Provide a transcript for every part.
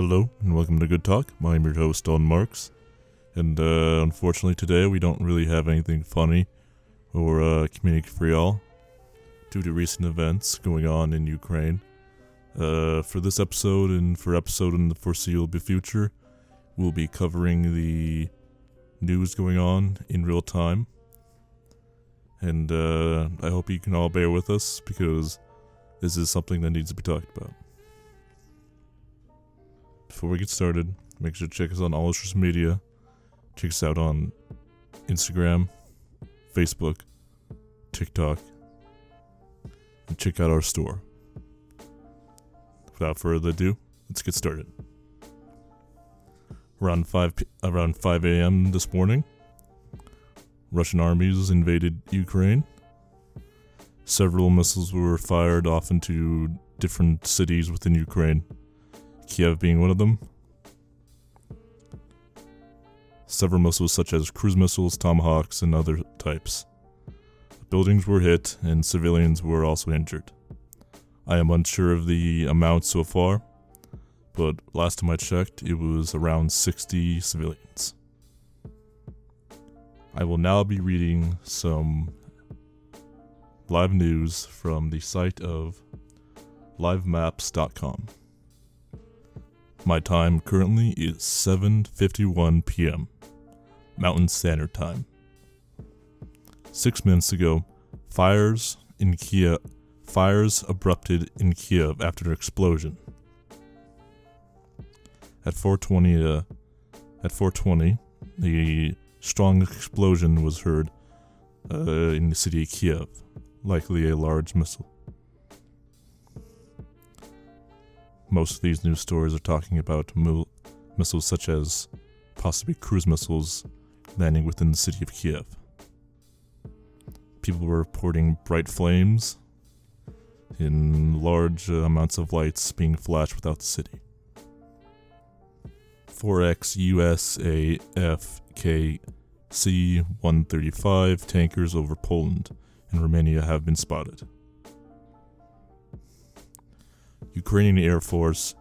Hello and welcome to Good Talk. I'm your host, Don Marks. And uh, unfortunately, today we don't really have anything funny or uh, comedic for y'all due to recent events going on in Ukraine. Uh, for this episode and for episode in the foreseeable future, we'll be covering the news going on in real time. And uh, I hope you can all bear with us because this is something that needs to be talked about. Before we get started, make sure to check us on all social media. Check us out on Instagram, Facebook, TikTok, and check out our store. Without further ado, let's get started. Around 5 p- around 5 a.m. this morning, Russian armies invaded Ukraine. Several missiles were fired off into different cities within Ukraine. Kiev being one of them. Several missiles, such as cruise missiles, tomahawks, and other types. Buildings were hit, and civilians were also injured. I am unsure of the amount so far, but last time I checked, it was around 60 civilians. I will now be reading some live news from the site of livemaps.com. My time currently is 7:51 p.m. Mountain Standard Time. 6 minutes ago, fires in Kiev fires erupted in Kiev after an explosion. At 4:20 uh, at 4:20, the strong explosion was heard uh, in the city of Kiev, likely a large missile. Most of these news stories are talking about missiles such as possibly cruise missiles landing within the city of Kiev. People were reporting bright flames in large amounts of lights being flashed without the city. 4X USAF C 135 tankers over Poland and Romania have been spotted. Ukrainian Air Force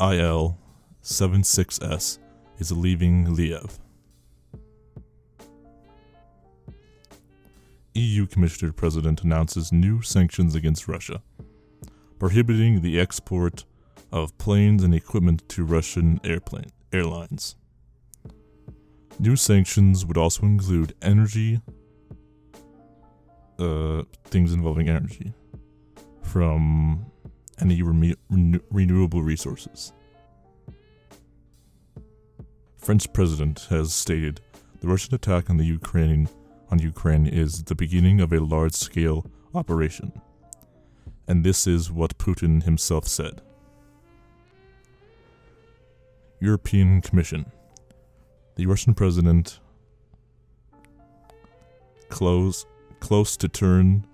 IL 76S is leaving Liev. EU Commissioner President announces new sanctions against Russia, prohibiting the export of planes and equipment to Russian airplane airlines. New sanctions would also include energy, uh, things involving energy, from any reme- renew- renewable resources. French president has stated the Russian attack on the Ukraine on Ukraine is the beginning of a large-scale operation. And this is what Putin himself said. European Commission. The Russian president close close to turn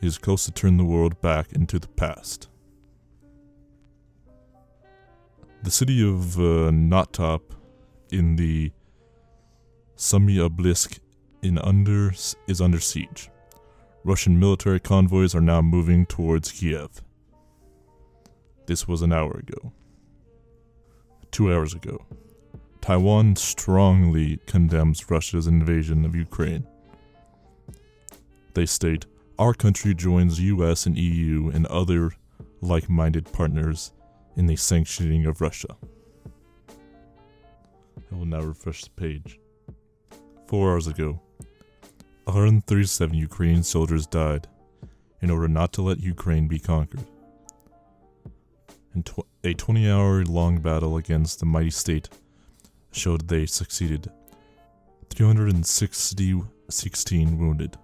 is close to turn the world back into the past. The city of uh, in the Semyoblisk in under is under siege. Russian military convoys are now moving towards Kiev. This was an hour ago. Two hours ago. Taiwan strongly condemns Russia's invasion of Ukraine. They state, Our country joins US and EU and other like minded partners in the sanctioning of Russia. I will now refresh the page. Four hours ago, 137 Ukrainian soldiers died in order not to let Ukraine be conquered. And tw- a 20 hour long battle against the mighty state showed they succeeded. 316 wounded.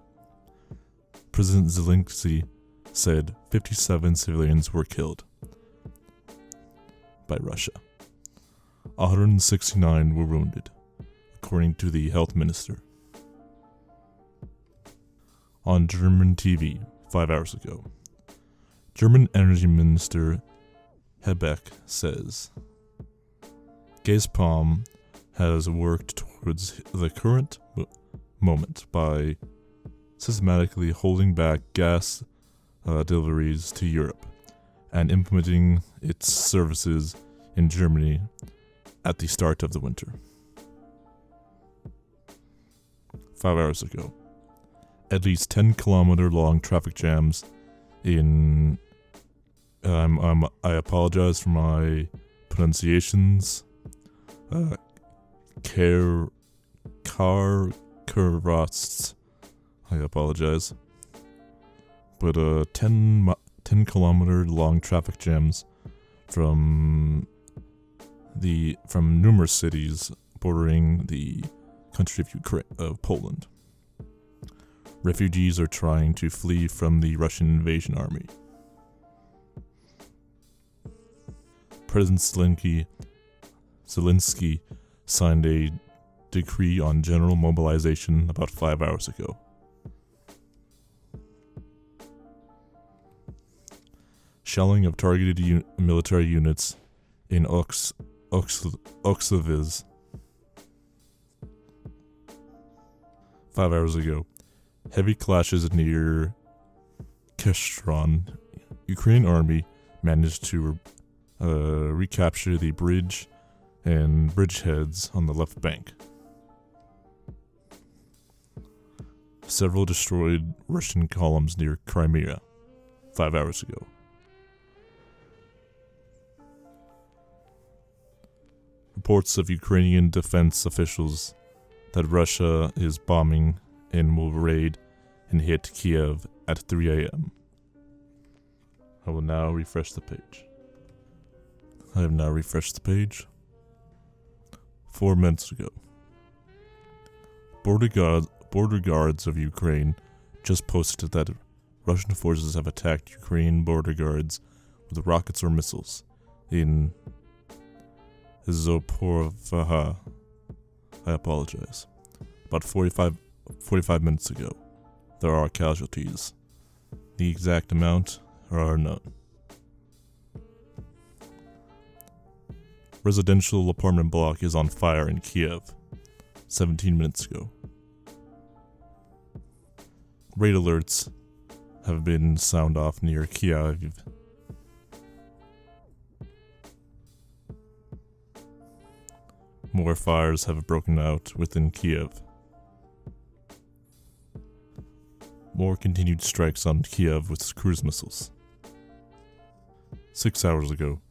President Zelensky said 57 civilians were killed by Russia. 169 were wounded, according to the health minister. On German TV five hours ago, German Energy Minister Habeck says Gazprom has worked towards the current moment by systematically holding back gas uh, deliveries to Europe and implementing its services in Germany at the start of the winter. Five hours ago, at least 10 kilometer long traffic jams in. Um, um, I apologize for my pronunciations. Uh, care, car. I apologize. But uh, 10, 10 kilometer long traffic jams from the from numerous cities bordering the country of Ukraine of Poland. Refugees are trying to flee from the Russian invasion army. President Zelensky, Zelensky signed a decree on general mobilization about five hours ago. Shelling of targeted un- military units in Oks, Oksaviz. Five hours ago. Heavy clashes near Kestron. Ukraine army managed to uh, recapture the bridge and bridgeheads on the left bank. Several destroyed Russian columns near Crimea five hours ago. Reports of Ukrainian defense officials that Russia is bombing and will raid and hit Kiev at 3 a.m. I will now refresh the page. I have now refreshed the page. Four minutes ago. Border, guard, border guards of Ukraine just posted that Russian forces have attacked Ukrainian border guards with rockets or missiles in Zaporvaha. I apologize. About 45, 45 minutes ago, there are casualties. The exact amount are unknown. Residential apartment block is on fire in Kiev 17 minutes ago. Raid alerts have been sound off near Kiev. More fires have broken out within Kiev. More continued strikes on Kiev with cruise missiles. Six hours ago,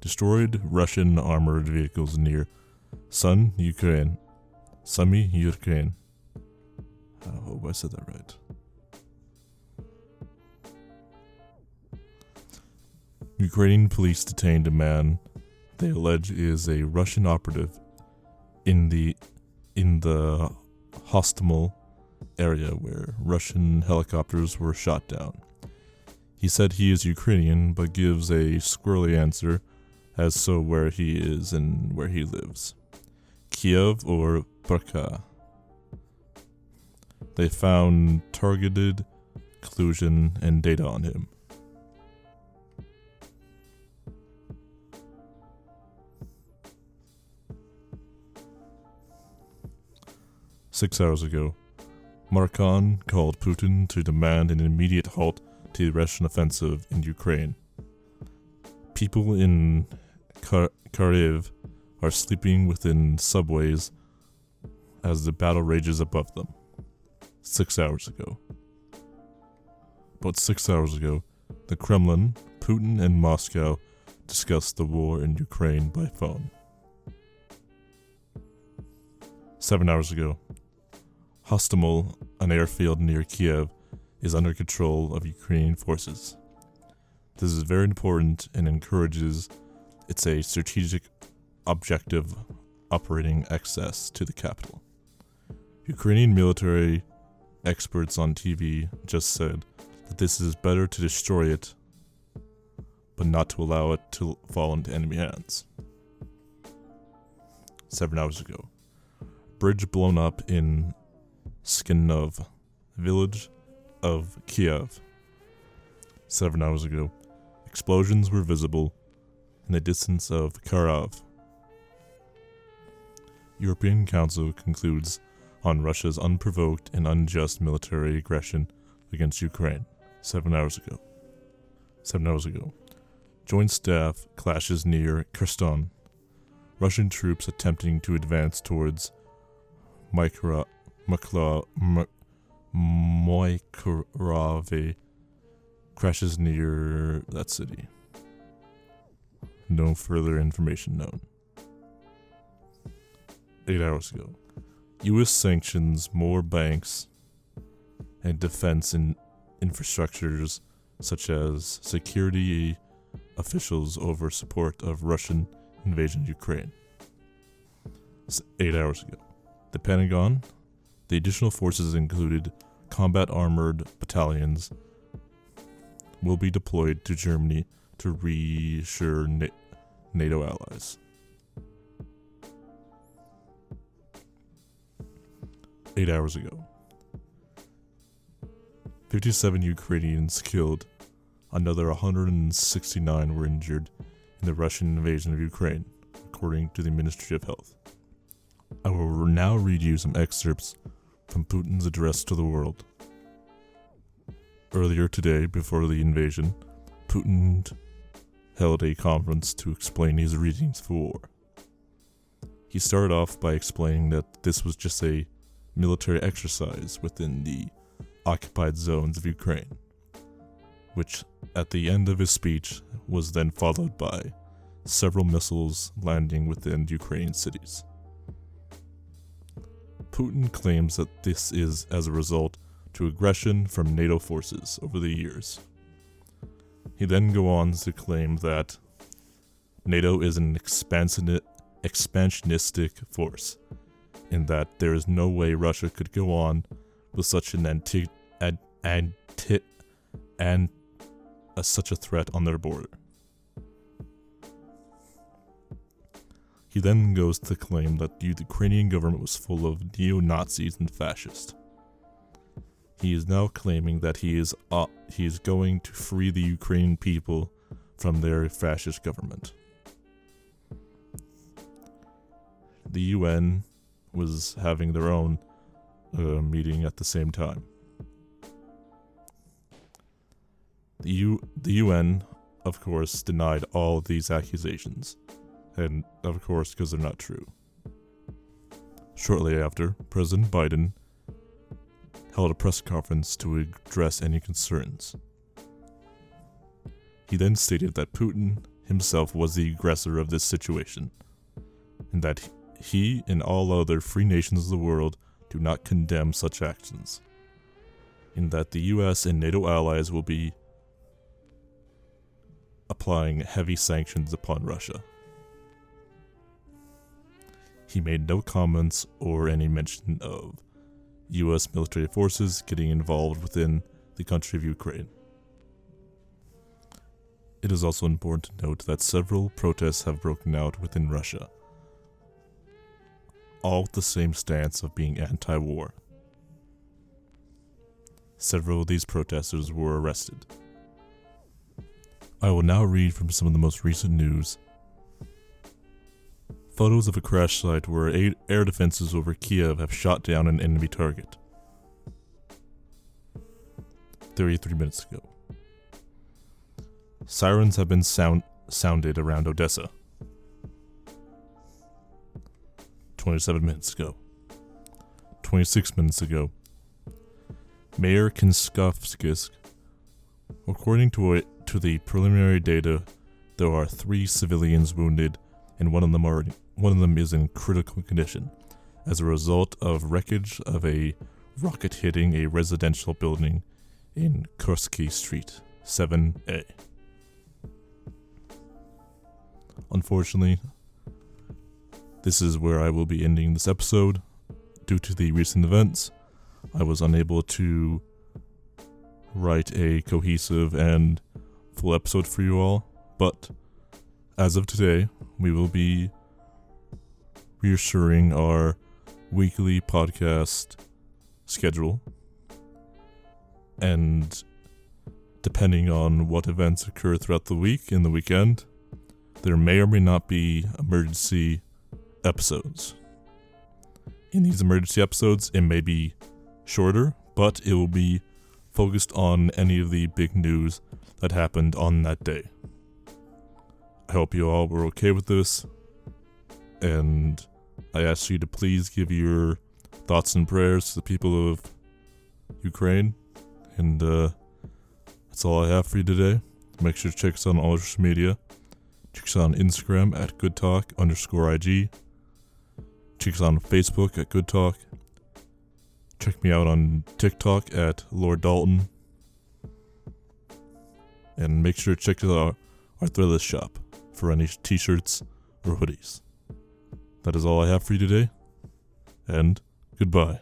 destroyed Russian armored vehicles near Sun, Ukraine. Sami, Ukraine. I hope I said that right. Ukrainian police detained a man they allege is a Russian operative in the in the Hostomel area where Russian helicopters were shot down. He said he is Ukrainian but gives a squirrely answer as so where he is and where he lives. Kiev or Burka. They found targeted collusion and data on him. Six hours ago, Macron called Putin to demand an immediate halt to the Russian offensive in Ukraine. People in Kharkiv are sleeping within subways as the battle rages above them. Six hours ago. About six hours ago, the Kremlin, Putin, and Moscow discussed the war in Ukraine by phone. Seven hours ago, Hostomel, an airfield near Kiev, is under control of Ukrainian forces. This is very important and encourages it's a strategic objective operating access to the capital. Ukrainian military experts on TV just said that this is better to destroy it, but not to allow it to fall into enemy hands. Seven hours ago, bridge blown up in Skinov, village of Kiev. Seven hours ago, explosions were visible in the distance of Kharkov. European Council concludes on Russia's unprovoked and unjust military aggression against Ukraine seven hours ago. Seven hours ago. Joint staff clashes near Kherson. Russian troops attempting to advance towards Mykra, Mykla, M- crashes near that city. No further information known. Eight hours ago, U.S. sanctions more banks and defense in infrastructures such as security officials over support of Russian invasion of Ukraine. eight hours ago. The Pentagon, the additional forces included combat armored battalions, will be deployed to Germany to reassure NATO allies. Eight hours ago. 57 Ukrainians killed, another 169 were injured in the Russian invasion of Ukraine, according to the Ministry of Health. I will now read you some excerpts from Putin's address to the world. Earlier today, before the invasion, Putin held a conference to explain his reasons for war. He started off by explaining that this was just a military exercise within the occupied zones of Ukraine, which at the end of his speech was then followed by several missiles landing within Ukrainian cities. Putin claims that this is as a result to aggression from NATO forces over the years. He then goes on to claim that NATO is an expansionistic force, in that there is no way Russia could go on with such an anti, anti, and such a threat on their border. He then goes to claim that the Ukrainian government was full of neo Nazis and fascists. He is now claiming that he is uh, he is going to free the Ukrainian people from their fascist government. The UN was having their own uh, meeting at the same time. The, U- the UN, of course, denied all these accusations, and of course, because they're not true. Shortly after, President Biden held a press conference to address any concerns. He then stated that Putin himself was the aggressor of this situation, and that he and all other free nations of the world do not condemn such actions, and that the US and NATO allies will be applying heavy sanctions upon Russia. He made no comments or any mention of US military forces getting involved within the country of Ukraine. It is also important to note that several protests have broken out within Russia all with the same stance of being anti war. Several of these protesters were arrested. I will now read from some of the most recent news. Photos of a crash site where air defenses over Kiev have shot down an enemy target. 33 minutes ago. Sirens have been sound- sounded around Odessa. 27 minutes ago. 26 minutes ago. Mayor Kinskowskisk, according to, it, to the preliminary data, there are three civilians wounded, and one of them are one of them is in critical condition, as a result of wreckage of a rocket hitting a residential building in Kursky Street, 7A. Unfortunately, this is where I will be ending this episode. Due to the recent events, I was unable to write a cohesive and full episode for you all, but as of today, we will be reassuring our weekly podcast schedule. And depending on what events occur throughout the week and the weekend, there may or may not be emergency episodes. In these emergency episodes, it may be shorter, but it will be focused on any of the big news that happened on that day. I hope you all were okay with this. And I ask you to please give your thoughts and prayers to the people of Ukraine. And uh, that's all I have for you today. Make sure to check us on all social media. Check us on Instagram at Good Talk underscore IG. Check us on Facebook at Good Talk. Check me out on TikTok at Lord Dalton. And make sure to check out our, our Threadless shop for any t shirts or hoodies. That is all I have for you today. And goodbye.